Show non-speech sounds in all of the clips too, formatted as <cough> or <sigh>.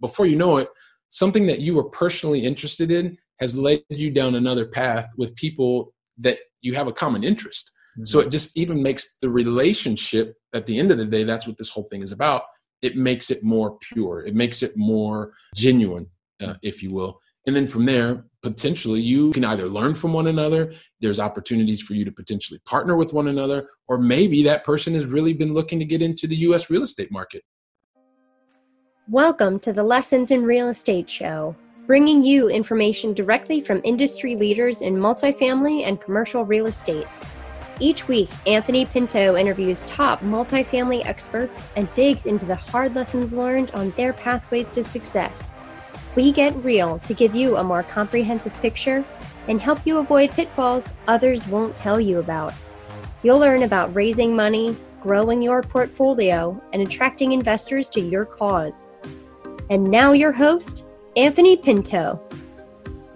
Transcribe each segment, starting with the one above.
before you know it, something that you were personally interested in has led you down another path with people that you have a common interest. Mm-hmm. So it just even makes the relationship at the end of the day, that's what this whole thing is about. It makes it more pure, it makes it more genuine, uh, if you will. And then from there, potentially you can either learn from one another, there's opportunities for you to potentially partner with one another, or maybe that person has really been looking to get into the US real estate market. Welcome to the Lessons in Real Estate Show, bringing you information directly from industry leaders in multifamily and commercial real estate. Each week, Anthony Pinto interviews top multifamily experts and digs into the hard lessons learned on their pathways to success. We get real to give you a more comprehensive picture and help you avoid pitfalls others won't tell you about. You'll learn about raising money, growing your portfolio, and attracting investors to your cause. And now, your host, Anthony Pinto.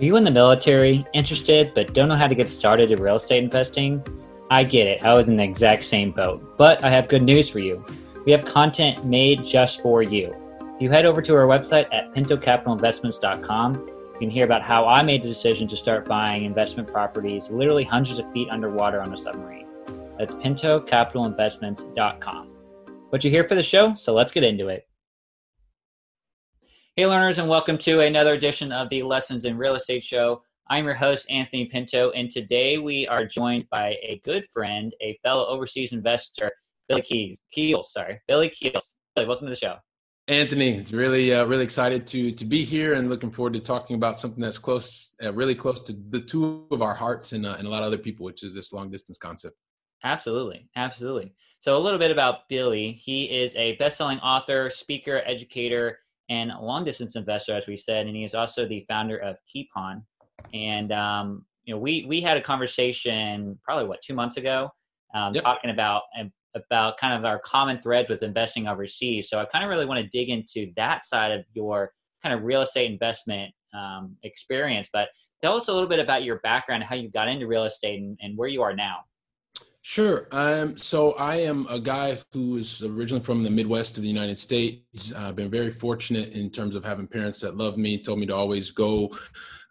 Are you in the military, interested, but don't know how to get started in real estate investing? I get it, I was in the exact same boat. But I have good news for you. We have content made just for you. You head over to our website at pintocapitalinvestments.com, you can hear about how I made the decision to start buying investment properties literally hundreds of feet underwater on a submarine. That's pintocapitalinvestments.com. But you're here for the show, so let's get into it. Hey, learners, and welcome to another edition of the Lessons in Real Estate Show. I'm your host, Anthony Pinto, and today we are joined by a good friend, a fellow overseas investor, Billy Keys. Keels. Sorry, Billy Keels. Billy, welcome to the show. Anthony, really, uh, really excited to to be here and looking forward to talking about something that's close, uh, really close to the two of our hearts and, uh, and a lot of other people, which is this long distance concept. Absolutely, absolutely. So a little bit about Billy. He is a best-selling author, speaker, educator, and long distance investor, as we said, and he is also the founder of KeePon. And um, you know, we we had a conversation probably what two months ago, um, yep. talking about about kind of our common threads with investing overseas. So I kind of really want to dig into that side of your kind of real estate investment um, experience. But tell us a little bit about your background, how you got into real estate, and, and where you are now. Sure. Um, so I am a guy who is originally from the Midwest of the United States. I've been very fortunate in terms of having parents that love me, told me to always go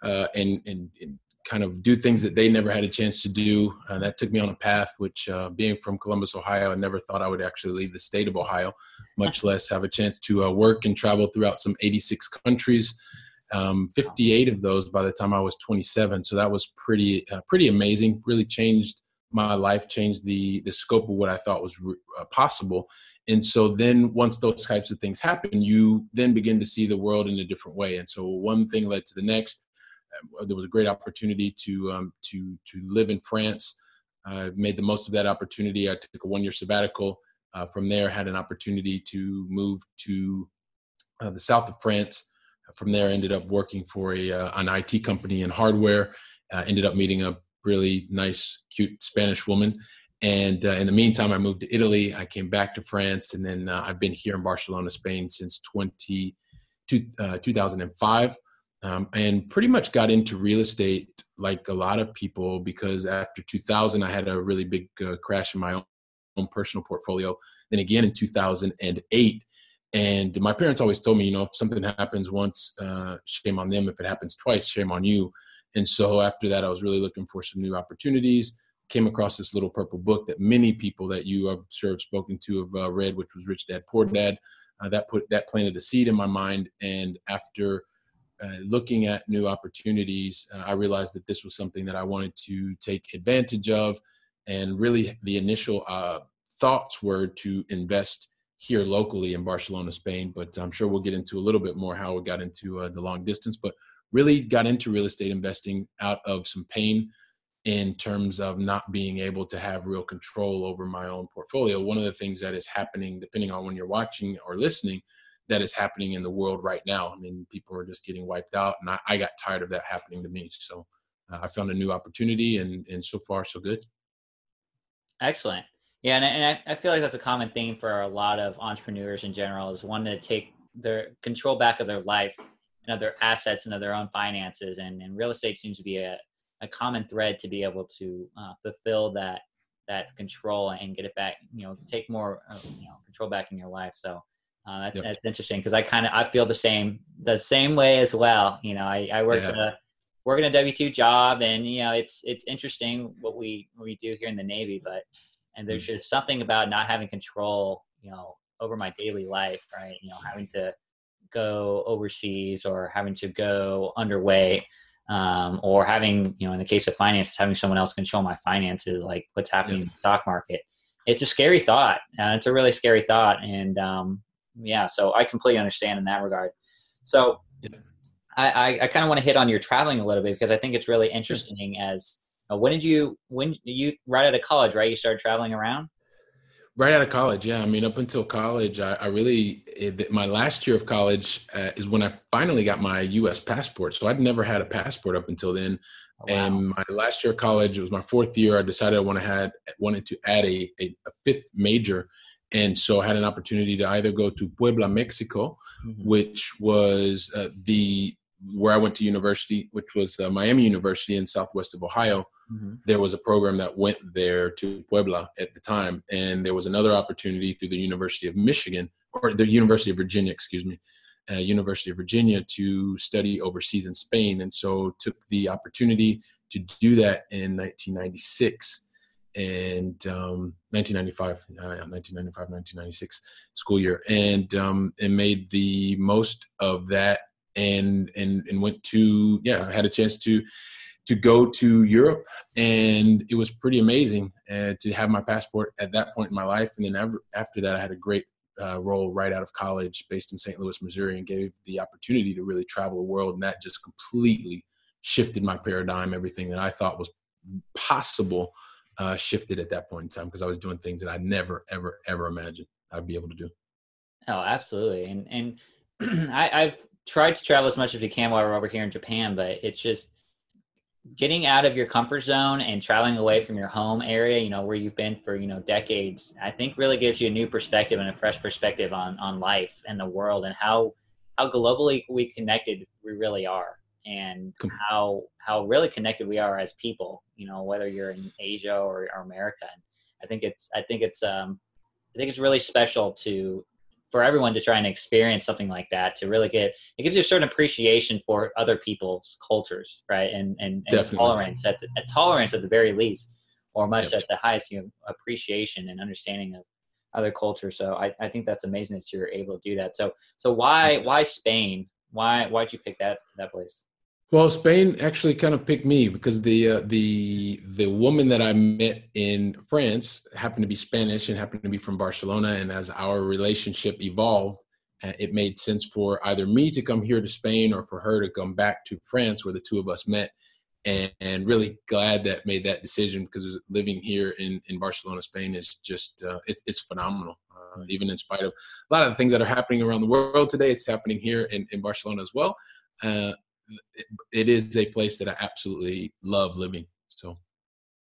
uh, and, and, and, kind of do things that they never had a chance to do. Uh, that took me on a path which, uh, being from Columbus, Ohio, I never thought I would actually leave the state of Ohio, much less have a chance to uh, work and travel throughout some 86 countries. Um, 58 of those by the time I was 27. So that was pretty, uh, pretty amazing. Really changed my life changed the the scope of what I thought was uh, possible. And so then once those types of things happen, you then begin to see the world in a different way. And so one thing led to the next. Uh, there was a great opportunity to um, to to live in France. I made the most of that opportunity. I took a one year sabbatical. Uh, from there, had an opportunity to move to uh, the south of France. From there, ended up working for a uh, an IT company in hardware. Uh, ended up meeting a really nice, cute Spanish woman. And uh, in the meantime, I moved to Italy. I came back to France, and then uh, I've been here in Barcelona, Spain since 20, two, uh, 2005. Um, and pretty much got into real estate like a lot of people because after 2000, I had a really big uh, crash in my own, own personal portfolio. Then again in 2008. And my parents always told me, you know, if something happens once, uh, shame on them. If it happens twice, shame on you. And so after that, I was really looking for some new opportunities. Came across this little purple book that many people that you have of spoken to have uh, read, which was Rich Dad Poor Dad. Uh, that put that planted a seed in my mind. And after uh, looking at new opportunities, uh, I realized that this was something that I wanted to take advantage of. And really, the initial uh, thoughts were to invest here locally in Barcelona, Spain. But I'm sure we'll get into a little bit more how we got into uh, the long distance. But really got into real estate investing out of some pain in terms of not being able to have real control over my own portfolio. One of the things that is happening, depending on when you're watching or listening, that is happening in the world right now. I mean, people are just getting wiped out, and I, I got tired of that happening to me. So uh, I found a new opportunity, and and so far so good. Excellent. Yeah, and, and I, I feel like that's a common theme for a lot of entrepreneurs in general is wanting to take their control back of their life and other assets and their own finances. And, and real estate seems to be a, a common thread to be able to uh, fulfill that that control and get it back. You know, take more uh, you know control back in your life. So Uh, that's yep. that's interesting because I kind of I feel the same the same way as well. You know, I I work yeah. a working a W two job, and you know it's it's interesting what we what we do here in the Navy, but and there's mm-hmm. just something about not having control, you know, over my daily life, right? You know, having to go overseas or having to go underway. Um, or having, you know, in the case of finance, having someone else control my finances, like what's happening yeah. in the stock market. It's a scary thought. Uh, it's a really scary thought. And um, yeah, so I completely understand in that regard. So yeah. I, I, I kind of want to hit on your traveling a little bit because I think it's really interesting. As uh, when did you when you right out of college, right? You started traveling around. Right out of college, yeah. I mean, up until college, I, I really it, my last year of college uh, is when I finally got my U.S. passport. So I'd never had a passport up until then. Oh, wow. And my last year of college, it was my fourth year. I decided I want to had wanted to add a, a, a fifth major and so I had an opportunity to either go to Puebla, Mexico, mm-hmm. which was uh, the where I went to university, which was uh, Miami University in southwest of Ohio. Mm-hmm. There was a program that went there to Puebla at the time, and there was another opportunity through the University of Michigan or the University of Virginia, excuse me, uh, University of Virginia to study overseas in Spain, and so took the opportunity to do that in 1996 and um, 1995, uh, 1995, 1996 school year, and um, and made the most of that, and and and went to yeah, I had a chance to to go to Europe, and it was pretty amazing uh, to have my passport at that point in my life, and then after that, I had a great uh, role right out of college, based in St. Louis, Missouri, and gave the opportunity to really travel the world, and that just completely shifted my paradigm. Everything that I thought was possible uh, shifted at that point in time because I was doing things that I never, ever, ever imagined I'd be able to do. Oh, absolutely. And and <clears throat> I, I've tried to travel as much as we can while we're over here in Japan, but it's just getting out of your comfort zone and traveling away from your home area, you know, where you've been for, you know, decades, I think really gives you a new perspective and a fresh perspective on on life and the world and how how globally we connected we really are and how how really connected we are as people you know whether you're in asia or, or america. And i think it's i think it's um i think it's really special to for everyone to try and experience something like that to really get it gives you a certain appreciation for other people's cultures right? And and, and tolerance at the, a tolerance at the very least or much yep. at the highest you know, appreciation and understanding of other cultures. So I, I think that's amazing that you're able to do that. So so why why spain? Why why'd you pick that that place well, Spain actually kind of picked me because the uh, the the woman that I met in France happened to be Spanish and happened to be from Barcelona. And as our relationship evolved, uh, it made sense for either me to come here to Spain or for her to come back to France, where the two of us met. And, and really glad that made that decision because living here in, in Barcelona, Spain is just uh, it's, it's phenomenal. Uh, even in spite of a lot of the things that are happening around the world today, it's happening here in, in Barcelona as well. Uh, it is a place that I absolutely love living. So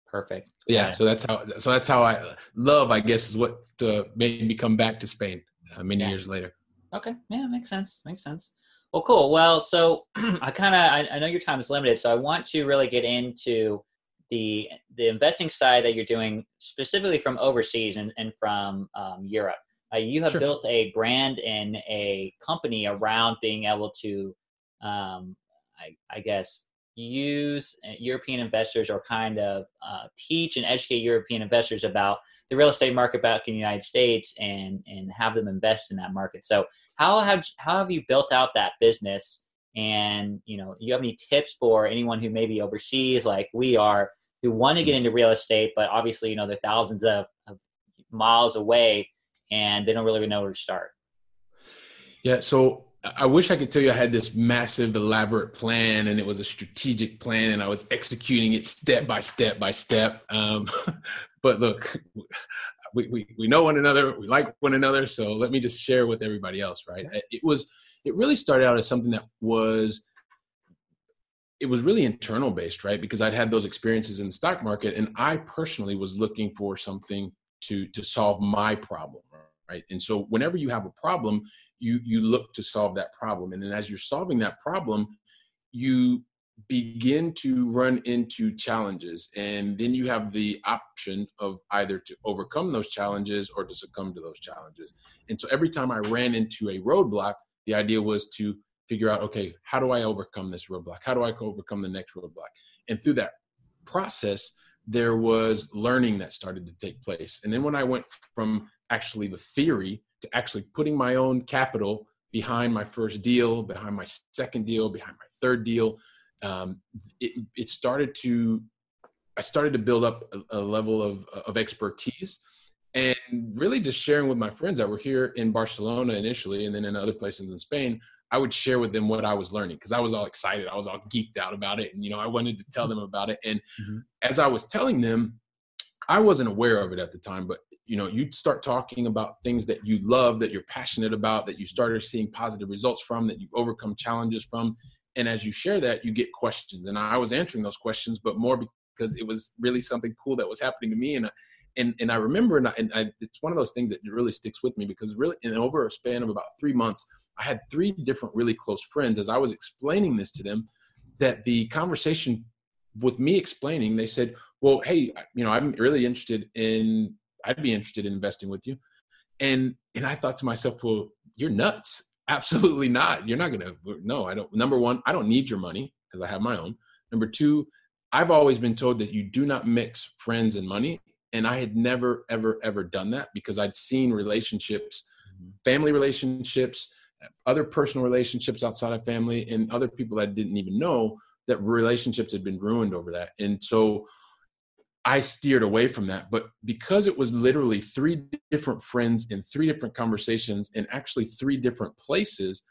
perfect. Yeah, yeah. So that's how. So that's how I love. I guess is what uh, made me come back to Spain uh, many yeah. years later. Okay. Yeah, makes sense. Makes sense. Well, cool. Well, so <clears throat> I kind of I, I know your time is limited, so I want to really get into the the investing side that you're doing specifically from overseas and, and from um, Europe. Uh, you have sure. built a brand and a company around being able to um, I, I guess, use uh, European investors or kind of uh, teach and educate European investors about the real estate market back in the United States and and have them invest in that market. So how have how have you built out that business? And you know, you have any tips for anyone who may be overseas, like we are, who want to get into real estate, but obviously you know they're thousands of, of miles away and they don't really know where to start. Yeah, so I wish I could tell you I had this massive, elaborate plan and it was a strategic plan and I was executing it step by step by step. Um, <laughs> but look, we, we, we know one another, we like one another. So let me just share with everybody else, right? It was, it really started out as something that was, it was really internal based, right? Because I'd had those experiences in the stock market and I personally was looking for something to, to solve my problem, right? And so whenever you have a problem, you you look to solve that problem. And then as you're solving that problem you begin to run into challenges. And then you have the option of either to overcome those challenges or to succumb to those challenges. And so every time i ran into a roadblock the idea was to figure out okay how do i overcome this roadblock? How do i overcome the next roadblock? And through that process there was learning that started to take place. And then when i went from actually the theory to actually putting my own capital behind my first deal behind my second deal behind my third deal um, it, it started to i started to build up a, a level of, of expertise and really just sharing with my friends that were here in barcelona initially and then in other places in spain i would share with them what i was learning because i was all excited. I was all geeked out about it and you know i wanted to tell them about it. And mm-hmm. as i was telling them i wasn't aware of it at the time but you know you start talking about things that you love that you're passionate about that you started seeing positive results from that you overcome challenges from. And as you share that you get questions. And i was answering those questions but more because it was really something cool that was happening to me. And and and i remember and, I, and I, it's one of those things that really sticks with me because really in over a span of about three months i had three different really close friends as i was explaining this to them that the conversation with me explaining they said well hey you know i'm really interested in i'd be interested in investing with you. And and i thought to myself well you're nuts. <laughs> Absolutely not. You're not gonna no i don't number one i don't need your money because i have my own. Number two i've always been told that you do not mix friends and money and i had never ever ever done that because i'd seen relationships mm-hmm. family relationships other personal relationships outside of family and other people that I didn't even know that relationships had been ruined over that. And so I steered away from that. But because it was literally three different friends in three different conversations in actually three different places,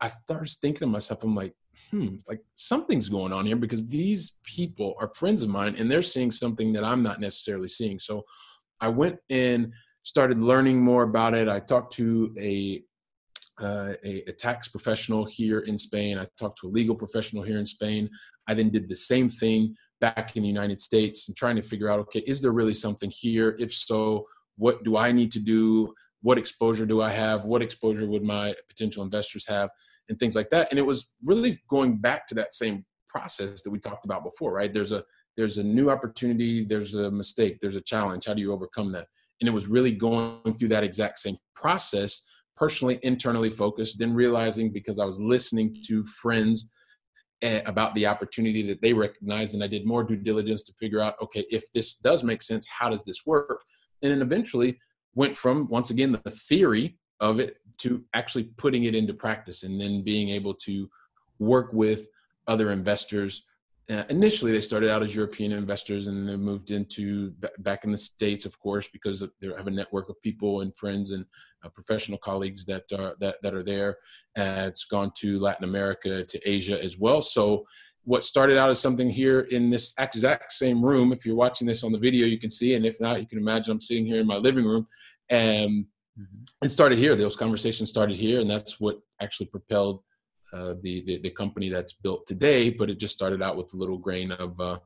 I started thinking to myself, I'm like, hmm, like something's going on here because these people are friends of mine and they're seeing something that I'm not necessarily seeing. So I went and started learning more about it. I talked to a uh, a, a, tax professional here in Spain. I talked to a legal professional here in Spain. I then did the same thing back in the United States and trying to figure out, okay, is there really something here? If so, what do I need to do? What exposure do I have? What exposure would my potential investors have? And things like that. And it was really going back to that same process that we talked about before, right? There's a there's a new opportunity, there's a mistake, there's a challenge. How do you overcome that? And it was really going through that exact same process, personally, internally focused, then realizing because I was listening to friends Eh, about the opportunity that they recognized and i did more due diligence to figure out okay if this does make sense how does this work? And then eventually went from once again the theory of it to actually putting it into practice and then being able to work with other investors uh, initially they started out as European investors and then moved into b- back in the states, of course, because they have a network of people and friends and uh, professional colleagues that are that that are there. Uh, it's gone to Latin America, to Asia as well. So what started out as something here in this exact same room. If you're watching this on the video, you can see, and if not, you can imagine I'm sitting here in my living room, and mm-hmm. it started here. Those conversations started here, and that's what actually propelled uh, the, the, the company that's built today. But it just started out with a little grain of uh,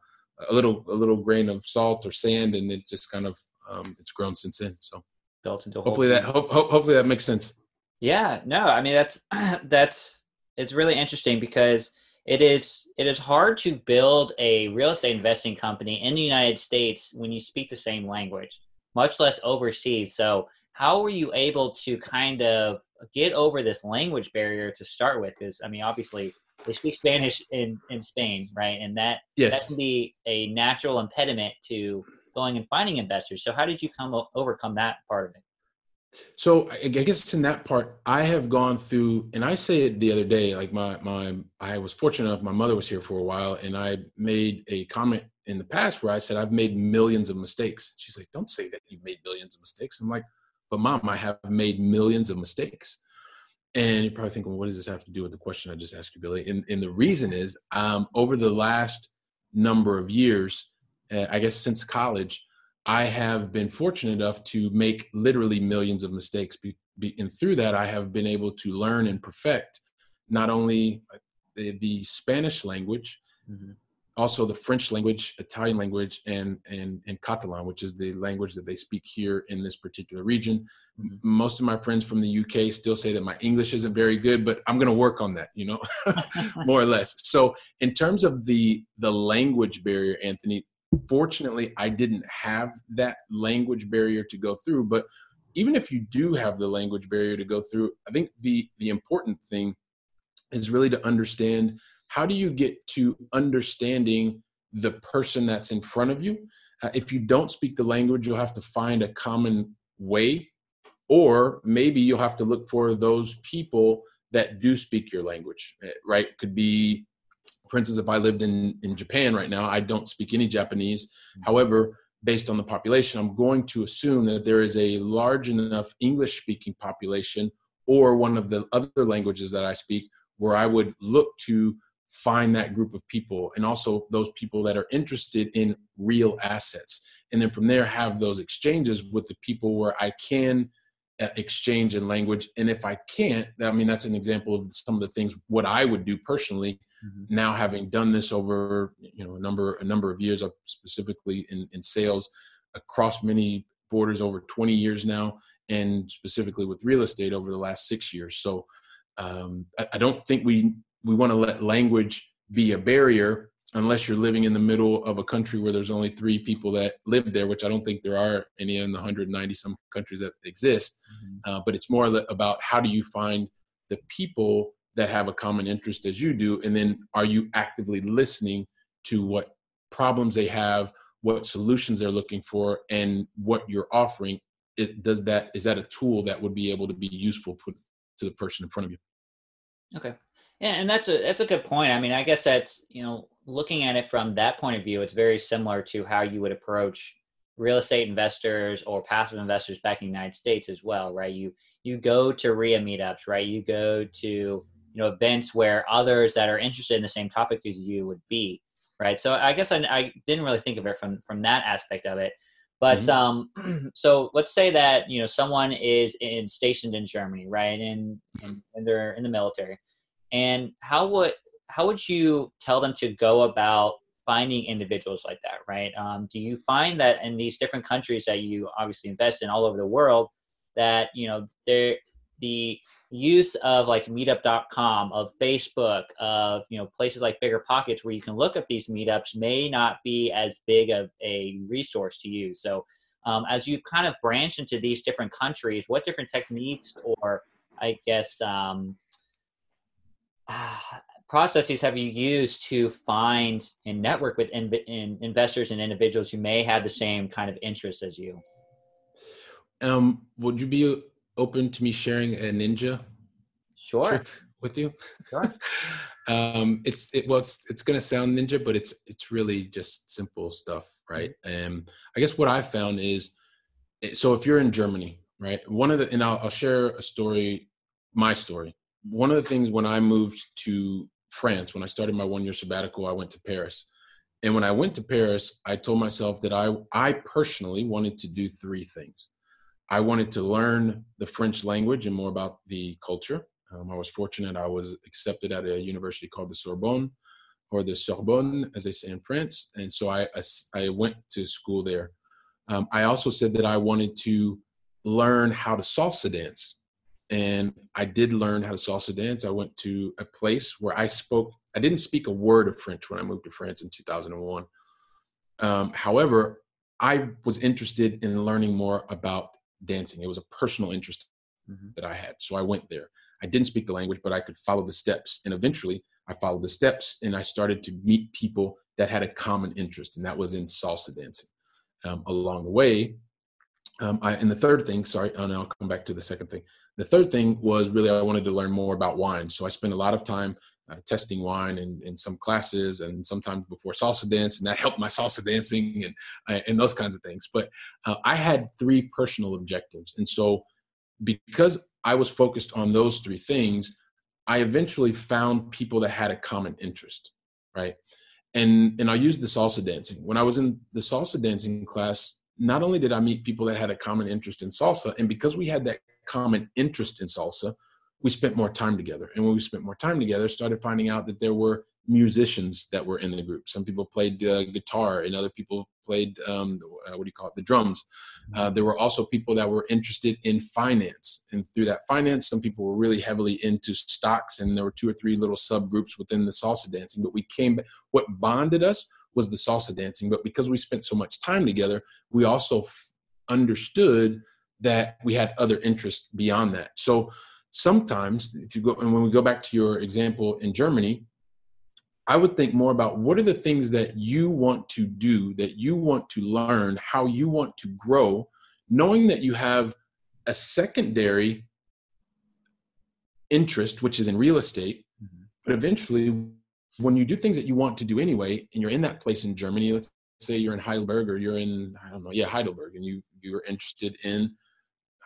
a little a little grain of salt or sand, and it just kind of um, it's grown since then. So built into hopefully that ho- ho- hopefully that makes sense. Yeah, no, I mean that's <clears throat> that's it's really interesting because it is it is hard to build a real estate investing company in the United States when you speak the same language, much less overseas. So how were you able to kind of get over this language barrier to start with because i mean obviously they speak spanish in in spain right and that yes. that can be a natural impediment to going and finding investors so how did you come overcome that part of it so I guess in that part, I have gone through, and I say it the other day. Like my my, I was fortunate enough. My mother was here for a while, and I made a comment in the past where I said I've made millions of mistakes. She's like, "Don't say that you've made millions of mistakes." I'm like, but mom, I have made millions of mistakes. And you're probably thinking, well, what does this have to do with the question I just asked you, Billy? And, and the reason is um, over the last number of years, uh, I guess since college, I have been fortunate enough to make literally millions of mistakes. Be, be, and through that, I have been able to learn and perfect not only the, the Spanish language, mm-hmm. Also the French language, Italian language, and and and Catalan, which is the language that they speak here in this particular region. Mm-hmm. Most of my friends from the UK still say that my English isn't very good, but I'm going to work on that, you know, <laughs> <laughs> more or less. So in terms of the the language barrier, Anthony, fortunately, I didn't have that language barrier to go through. But even if you do have the language barrier to go through, I think the the important thing is really to understand how do you get to understanding the person that's in front of you? Uh, if you don't speak the language you'll have to find a common way or maybe you'll have to look for those people that do speak your language uh, right? Could be for instance if i lived in in japan right now i don't speak any japanese. Mm-hmm. however based on the population i'm going to assume that there is a large enough english speaking population or one of the other languages that i speak where i would look to find that group of people and also those people that are interested in real assets. And then from there have those exchanges with the people where i can uh, exchange in language. And if i can't i mean that's an example of some of the things what i would do personally mm-hmm. now having done this over you know a number a number of years specifically in, in sales across many borders over 20 years now and specifically with real estate over the last six years. So um, I, I don't think we we want to let language be a barrier unless you're living in the middle of a country where there's only three people that live there, which I don't think there are any in the 190 some countries that exist. Mm-hmm. Uh, but it's more about how do you find the people that have a common interest as you do, and then are you actively listening to what problems they have, what solutions they're looking for, and what you're offering? It does that is that a tool that would be able to be useful put to the person in front of you? Okay. Yeah, and that's a that's a good point. I mean, I guess that's you know looking at it from that point of view, it's very similar to how you would approach real estate investors or passive investors back in the United States as well, right? You you go to RIA meetups, right? You go to you know events where others that are interested in the same topic as you would be, right? So I guess I, I didn't really think of it from from that aspect of it. But mm-hmm. um, <clears throat> so let's say that you know someone is in stationed in Germany, right, and, and and they're in the military and how would how would you tell them to go about finding individuals like that right? Um, do you find that in these different countries that you obviously invest in all over the world that you know there the use of like meetup.com of facebook of you know places like BiggerPockets where you can look up these meetups may not be as big of a resource to use so um, as you've kind of branched into these different countries what different techniques or i guess um, processes have you used to find and network with in, in investors and individuals who may have the same kind of interests as you? Um, would you be open to me sharing a ninja sure. trick with you? Sure. <laughs> um, it's it, well, it's it's gonna sound ninja, but it's it's really just simple stuff, right? And um, I guess what I found is, eh, so if you're in Germany, right, one of the and I'll, I'll share a story, my story one of the things when I moved to France, when I started my one year sabbatical, I went to Paris. And when I went to Paris, I told myself that I, I personally wanted to do three things. I wanted to learn the French language and more about the culture. Um, I was fortunate, I was accepted at a university called the Sorbonne or the Sorbonne, as they say in France. And so I, I, I went to school there. Um, I also said that I wanted to learn how to salsa dance and I did learn how to salsa dance. I went to a place where I spoke. I didn't speak a word of French when I moved to France in 2001. Um, however, I was interested in learning more about dancing. It was a personal interest mm-hmm. that I had, so I went there. I didn't speak the language, but I could follow the steps, and eventually, I followed the steps, and I started to meet people that had a common interest, and that was in salsa dancing. Um, along the way, um, I, and the third thing, sorry, and I'll come back to the second thing. The third thing was really I wanted to learn more about wine. So I spent a lot of time uh, testing wine in, in some classes and sometimes before salsa dance, and that helped my <laughs> salsa dancing and uh, and those kinds of things. But uh, I had three personal objectives, and so because I was focused on those three things, I eventually found people that had a common interest, right? And and I'll use the salsa dancing. When I was in the salsa dancing class, not only did I meet people that had a common interest in salsa, and because we had that common interest in salsa, we spent more time together. And when we spent more time together, started finding out that there were musicians that were in the group. Some people played uh, guitar, and other people played um, uh, what do you call it, the drums. Uh, there were also people that were interested in finance, and through that finance, some people were really heavily into stocks, and there were two or three little subgroups within the salsa dancing. But we came, what bonded us was the salsa dancing. But because we spent so much time together, we also f- understood that we had other interests beyond that. So sometimes, if you go and when we go back to your example in Germany I would think more about what are the things that you want to do, that you want to learn, how you want to grow, knowing that you have a secondary interest, which is in real estate. Mm-hmm. But eventually, when you do things that you want to do anyway, and you're in that place in Germany, let's say you're in Heidelberg or you're in, I don't know, yeah, Heidelberg, and you, you're interested in,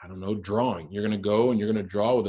I don't know, drawing. You're going to go and you're going to draw with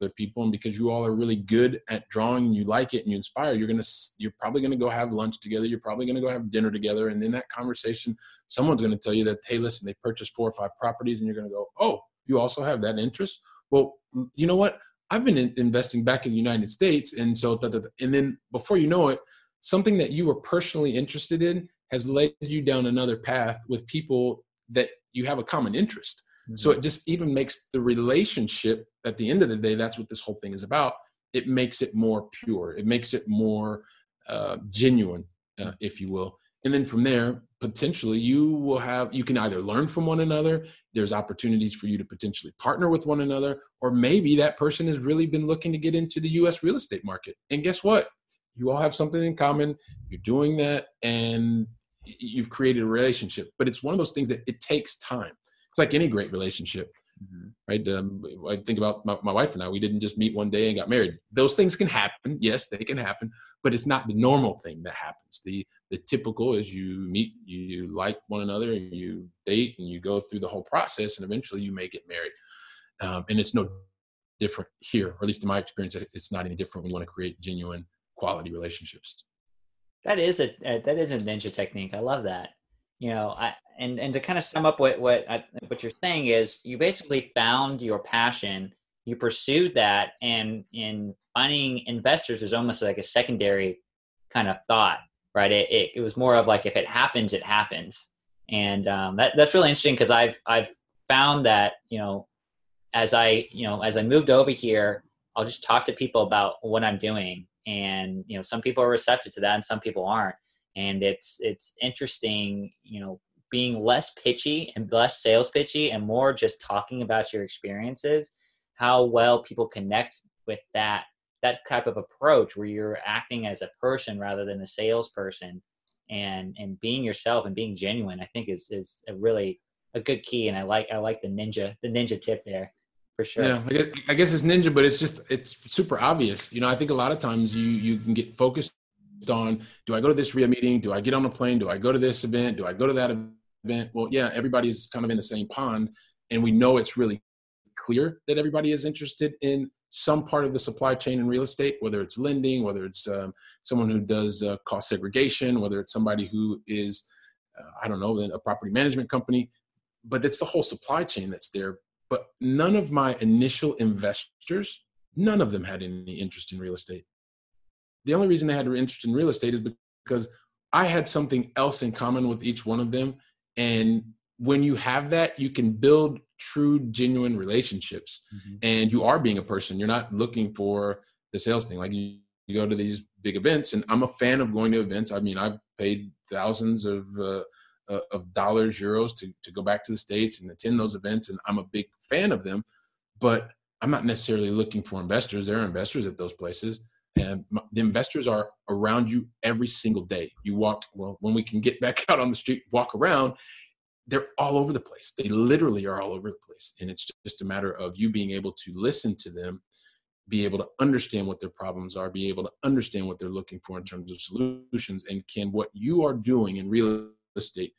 other people and because you all are really good at drawing and you like it and you inspire you're going to you're probably going to go have lunch together you're probably going to go have dinner together and in that conversation someone's going to tell you that hey listen they purchased four or five properties and you're going to go oh you also have that interest well you know what i've been in, investing back in the united states and so da, da, da, and then before you know it something that you were personally interested in has led you down another path with people that you have a common interest Mm-hmm. So it just even makes the relationship at the end of the day, that's what this whole thing is about. It makes it more pure, it makes it more uh, genuine, uh, if you will. And then from there, potentially you will have, you can either learn from one another, there's opportunities for you to potentially partner with one another, or maybe that person has really been looking to get into the US real estate market. And guess what? You all have something in common. You're doing that and you've created a relationship. But it's one of those things that it takes time it's like any great relationship. Right? Um, i think about my, my, wife and i we didn't just meet one day and got married. Those things can happen. Yes they can happen but it's not the normal thing that happens. The the typical is you meet you, like one another and you date and you go through the whole process and eventually you may get married. Um, and it's no different here or at least in my experience it's not any different when you want to create genuine quality relationships. That is a that is a ninja technique. I love that you know I, and and to kind of sum up what what I, what you're saying is you basically found your passion you pursued that and in finding investors is almost like a secondary kind of thought right? It, it, it was more of like if it happens it happens. And um, that, that's really interesting because i've i've found that you know as i you know as i moved over here i'll just talk to people about what i'm doing. And you know some people are receptive to that and some people aren't and it's it's interesting you know being less pitchy and less sales pitchy and more just talking about your experiences how well people connect with that that type of approach where you're acting as a person rather than a salesperson and and being yourself and being genuine i think is is a really a good key and i like i like the ninja the ninja tip there for sure. Yeah I guess, I guess it's ninja but it's just it's super obvious. You know i think a lot of times you you can get focused on do i go to this RIA meeting? Do i get on a plane? Do i go to this event? Do i go to that event? Well yeah everybody's kind of in the same pond and we know it's really clear that everybody is interested in some part of the supply chain in real estate whether it's lending whether it's um, someone who does uh, cost segregation whether it's somebody who is uh, i don't know a property management company but it's the whole supply chain that's there. But none of my initial investors none of them had any interest in real estate the only reason they had an interest in real estate is because I had something else in common with each one of them. And when you have that, you can build true, genuine relationships. Mm-hmm. And you are being a person. You're not looking for the sales thing. Like you, you go to these big events, and I'm a fan of going to events. I mean, I've paid thousands of uh, uh, of dollars, euros to to go back to the states and attend those events, and I'm a big fan of them. But I'm not necessarily looking for investors. There are investors at those places and the investors are around you every single day. You walk well when we can get <laughs> back out on the street walk around they're all over the place. They literally are all over the place. And it's just a matter of you being able to listen to them be able to understand what their problems are be able to understand what they're looking for in terms of solutions and can what you are doing in real estate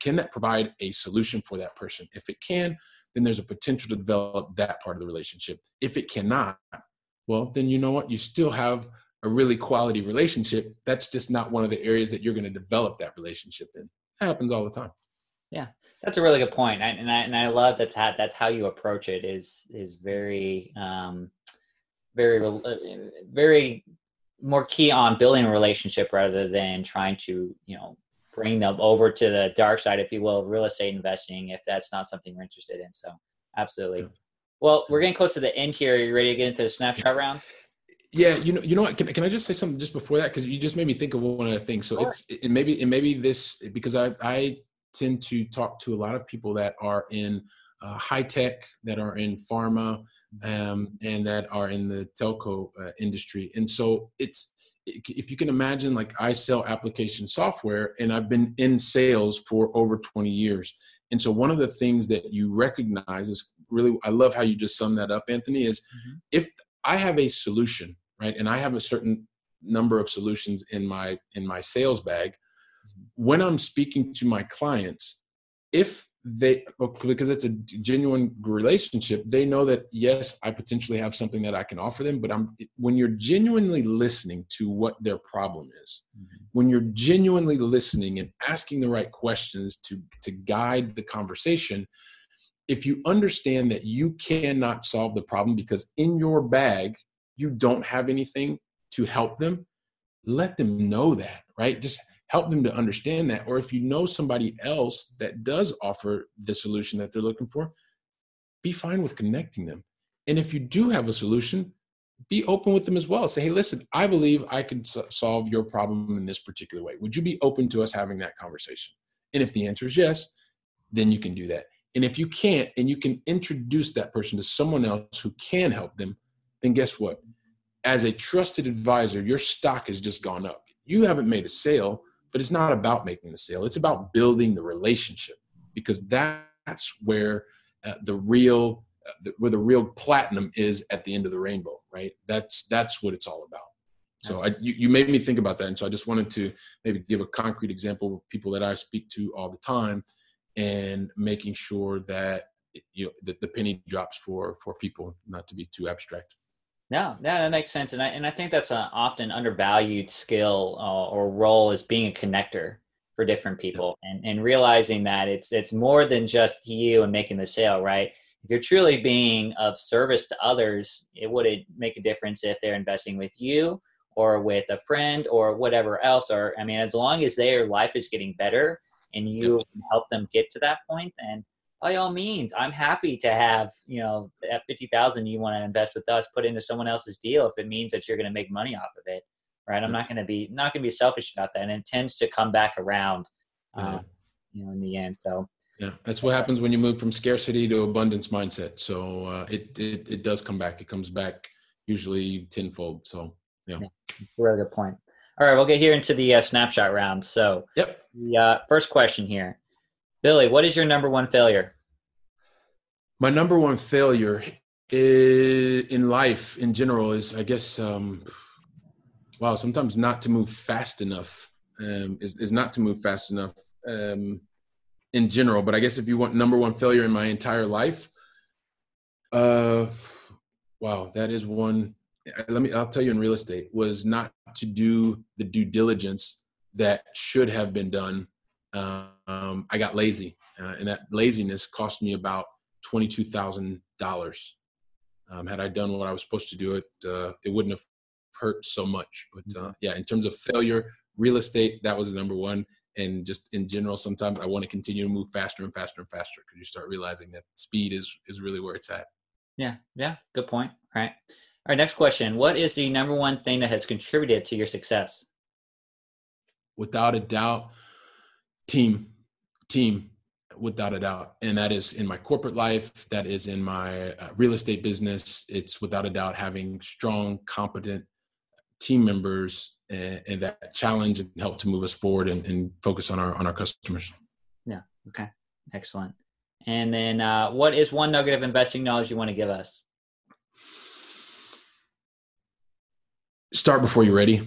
can that provide a solution for that person? If it can then there's a potential to develop that part of the relationship. If it cannot well, then you know what? You still have a really quality relationship. That's just not one of the areas that you're going to develop that relationship in. That happens all the time. Yeah, that's a really good point, and I and I love that's how that's how you approach it is is very um, very uh, very more key on building a relationship rather than trying to you know bring them over to the dark side, if you will, real estate investing if that's not something you're interested in. So absolutely. Well, we're getting close to the end here. Are you ready to get into the snapshot round? Yeah, you know, you know what? Can, can I just say something just before that? Because you just made me think of one other thing. So sure. it's it maybe it maybe this because I I tend to talk to a lot of people that are in uh, high tech, that are in pharma, um, and that are in the telco uh, industry. And so it's if you can imagine, like I sell application software, and I've been in sales for over 20 years. And so one of the things that you recognize is really, I love how you just summed that up, Anthony. Is mm-hmm. if I have a solution, right, and I have a certain number of solutions in my in my sales bag, mm-hmm. when I'm speaking to my clients, if they because it's a genuine relationship they know that yes i potentially have something that i can offer them but i'm when you're genuinely listening to what their problem is mm-hmm. when you're genuinely listening and asking the right questions to to guide the conversation if you understand that you cannot solve the problem because in your bag you don't have anything to help them let them know that right? Just help them to understand that. Or if you know somebody else that does offer the solution that they're looking for be fine with connecting them. And if you do have a solution be open with them as well. Say hey listen i believe i could solve your problem in this particular way. Would you be open to us having that conversation? And if the answer is yes then you can do that and if you can't and you can introduce that person to someone else who can help them then guess what? As a trusted advisor your stock has just gone up. You haven't made a sale but it's not about making the sale. It's about building the relationship because that's where uh, the real uh, where the real platinum is at the end of the rainbow right? That's that's what it's all about. So I, you, you made me think about that. And so i just wanted to maybe give a concrete example of people that i speak to all the time and making sure that you know that the penny drops for for people not to be too abstract no, yeah, that makes sense, and I and I think that's an often undervalued skill uh, or role is being a connector for different people, and and realizing that it's it's more than just you and making the sale, right? If you're truly being of service to others, it would make a difference if they're investing with you or with a friend or whatever else. Or I mean, as long as their life is getting better and you help them get to that point, then by all means, I'm happy to have, you know, at 50,000 you want to invest with us, put into someone else's deal if it means that you're going to make money off of it. Right. I'm not going to be, not going to be selfish about that. And it tends to come back around, uh, you know, in the end. So, yeah, that's what happens when you move from scarcity to abundance mindset. So uh, it, it, it does come back. It comes back usually tenfold. So, yeah. yeah really good point. All right, we'll get here into the uh, snapshot round. So, yep. The uh, first question here Billy, what is your number one failure? My number one failure is, in life in general is, I guess, um, wow, sometimes not to move fast enough um, is, is not to move fast enough um, in general. But I guess if you want number one failure in my entire life, uh, wow, that is one. Let me, I'll tell you in real estate was not to do the due diligence that should have been done um, I got lazy, uh, and that laziness cost me about twenty-two thousand um, dollars. Had I done what I was supposed to do, it uh, it wouldn't have hurt so much. But uh, mm-hmm. yeah, in terms of failure, real estate that was the number one, and just in general, sometimes I want to continue to move faster and faster and faster because you start realizing that speed is is really where it's at. Yeah, yeah, good point. All right. All right, next question. What is the number one thing that has contributed to your success? Without a doubt, team team without a doubt. And that is in my corporate life. That is in my uh, real estate business. It's without a doubt having strong competent team members and, and that challenge and help to move us forward and, and, focus on our on our customers. Yeah. Okay. Excellent. And then uh, what is one nugget of investing knowledge you want to give us start before you're ready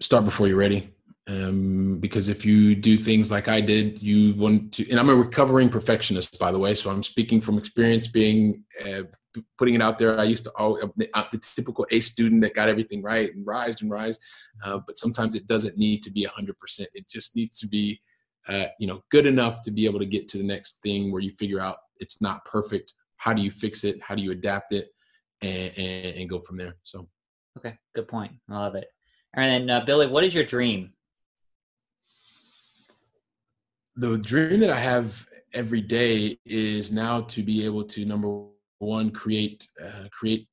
start before you're ready um, because if you do things like I did, you want to. And I'm a recovering perfectionist, by the way, so I'm speaking from experience, being uh, putting it out there. I used to all uh, the typical A student that got everything right and rise and rise, uh, but sometimes it doesn't need to be 100%. It just needs to be, uh, you know, good enough to be able to get to the next thing where you figure out it's not perfect. How do you fix it? How do you adapt it? and, and, and go from there. So, okay, good point. I love it. And then, uh, Billy, what is your dream? The dream that I have every day is now to be able to number one create uh, create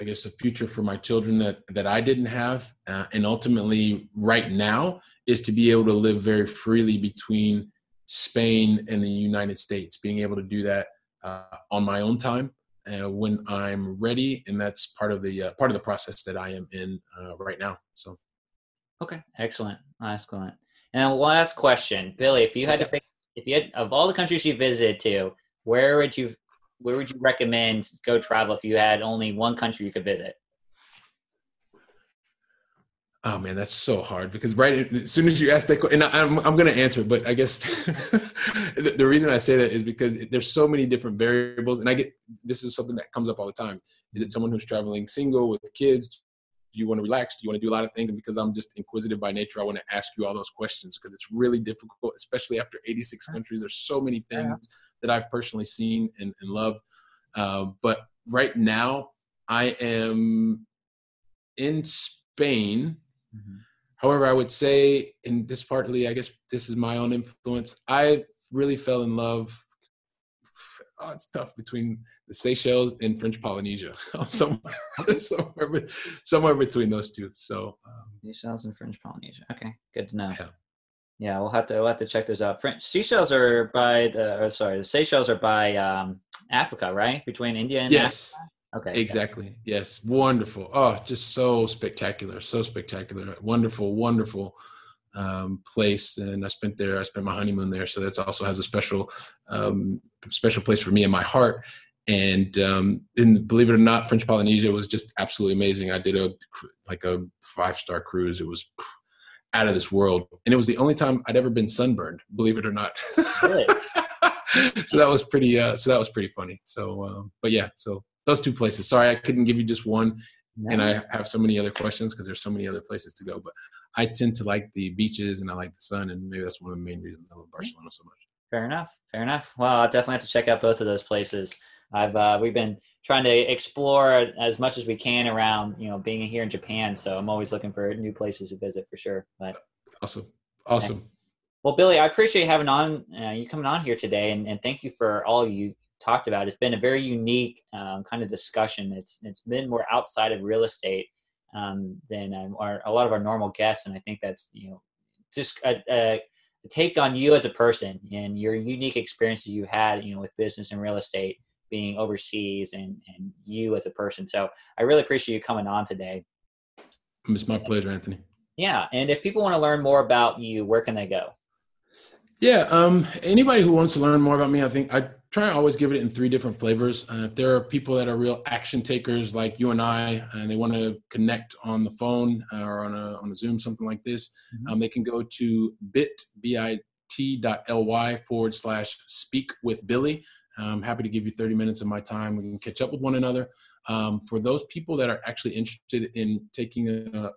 I guess a future for my children that that I didn't have, uh, and ultimately, right now, is to be able to live very freely between Spain and the United States. Being able to do that uh, on my own time uh, when I'm ready, and that's part of the uh, part of the process that I am in uh, right now. So, okay, excellent, excellent. And last question, Billy, if you had to pick, if you had of all the countries you visited to, where would you where would you recommend go travel if you had only one country you could visit? Oh man, that's so hard because right as soon as you ask that question, and I'm I'm going to answer, but I guess <laughs> the, the reason I say that is because there's so many different variables, and I get this is something that comes up all the time. Is it someone who's traveling single with kids? Do you want to relax? Do you want to do a lot of things? And because I'm just inquisitive by nature, I want to ask you all those questions because it's really difficult, especially after 86 countries. There's so many things that I've personally seen and, and loved. Uh, but right now, I am in Spain. Mm-hmm. However, I would say, and this partly, I guess this is my own influence. I really fell in love. Oh, it's tough between the Seychelles and French Polynesia. <laughs> somewhere, <laughs> somewhere, somewhere between those two. So um, Seychelles and French Polynesia. Okay, good to know. Yeah. Yeah, we'll have to we'll have to check those out. French Seychelles are by the sorry, the Seychelles are by um, Africa, right? Between India and yes, Africa? Okay, exactly. Okay. Yes, wonderful. Oh, just so spectacular, so spectacular, wonderful, wonderful um, place. And I spent there. I spent my honeymoon there, so that's also has a special um, special place for me in my heart. And um, and believe it or not, French Polynesia was just absolutely amazing. I did a like a five star cruise. It was out of this world. And it was the only time I'd ever been sunburned, believe it or not. <laughs> So that was pretty, uh, so that was pretty funny. So, um, but yeah, so those two places, sorry, I couldn't give you just one. And I have so many other questions because there's so many other places to go, but I tend to like the beaches and I like the sun. And maybe that's one of the main reasons I love Barcelona so much. Fair enough. Fair enough. Well, I'll definitely have to check out both of those places. I've uh, we've been trying to explore as much as we can around you know being here in Japan. So I'm always looking for new places to visit for sure. But awesome, awesome. Okay. Well, Billy, I appreciate having on uh, you coming on here today, and, and thank you for all you talked about. It's been a very unique um, kind of discussion. It's it's been more outside of real estate um, than um, our, a lot of our normal guests, and I think that's you know just a, a, take on you as a person and your unique experiences you had you know with business and real estate being overseas and, and you as a person. So I really appreciate you coming on today. It's my pleasure, Anthony. Yeah. And if people want to learn more about you, where can they go? Yeah. Um, anybody who wants to learn more about me, I think I try to always give it in three different flavors. Uh, if there are people that are real action takers like you and I, and they want to connect on the phone or on a, on a Zoom, something like this, mm-hmm. um, they can go to bit, bit.ly forward slash speak with Billy. I'm happy to give you 30 minutes of my time. We can catch up with one another. Um, for those people that are actually interested in taking a, a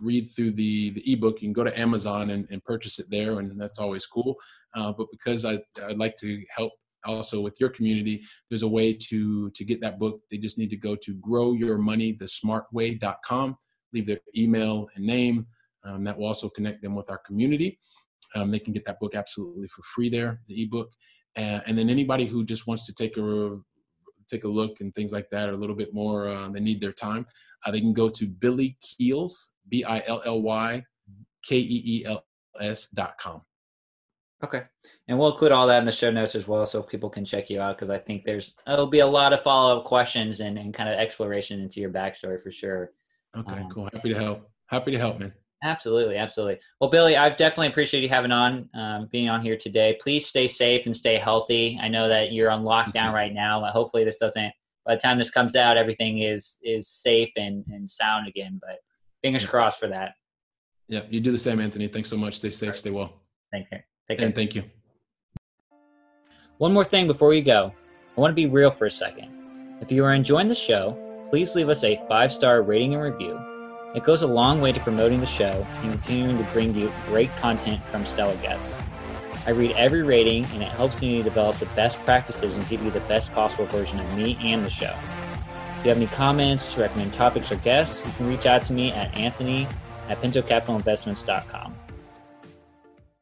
read through the, the ebook, you can go to Amazon and, and purchase it there, and that's always cool. Uh, but because I, I'd like to help also with your community, there's a way to to get that book. They just need to go to growyourmoneythesmartway.com, leave their email and name. Um, that will also connect them with our community. Um, they can get that book absolutely for free there, the ebook. Uh, and then anybody who just wants to take a take a look and things like that, or a little bit more, uh, they need their time. Uh, they can go to Billy Keels, B I L L Y K E E L S dot com. Okay, and we'll include all that in the show notes as well, so people can check you out because I think there's there'll be a lot of follow up questions and, and kind of exploration into your backstory for sure. Okay, um, cool. Happy to help. Happy to help, man. Absolutely, absolutely. Well, Billy, I've definitely appreciated you having on, um, being on here today. Please stay safe and stay healthy. I know that you're on lockdown right now. Hopefully, this doesn't. By the time this comes out, everything is is safe and and sound again. But fingers yeah. crossed for that. Yeah, you do the same, Anthony. Thanks so much. Stay safe. Stay well. Thank you. Take care. And thank you. One more thing before we go, I want to be real for a second. If you are enjoying the show, please leave us a five star rating and review it goes a long way to promoting the show and continuing to bring you great content from stellar guests. I read every rating and it helps me develop the best practices and give you the best possible version of me and the show. If you have any comments, recommend topics or guests, you can reach out to me at anthony at pintocapitalinvestments.com.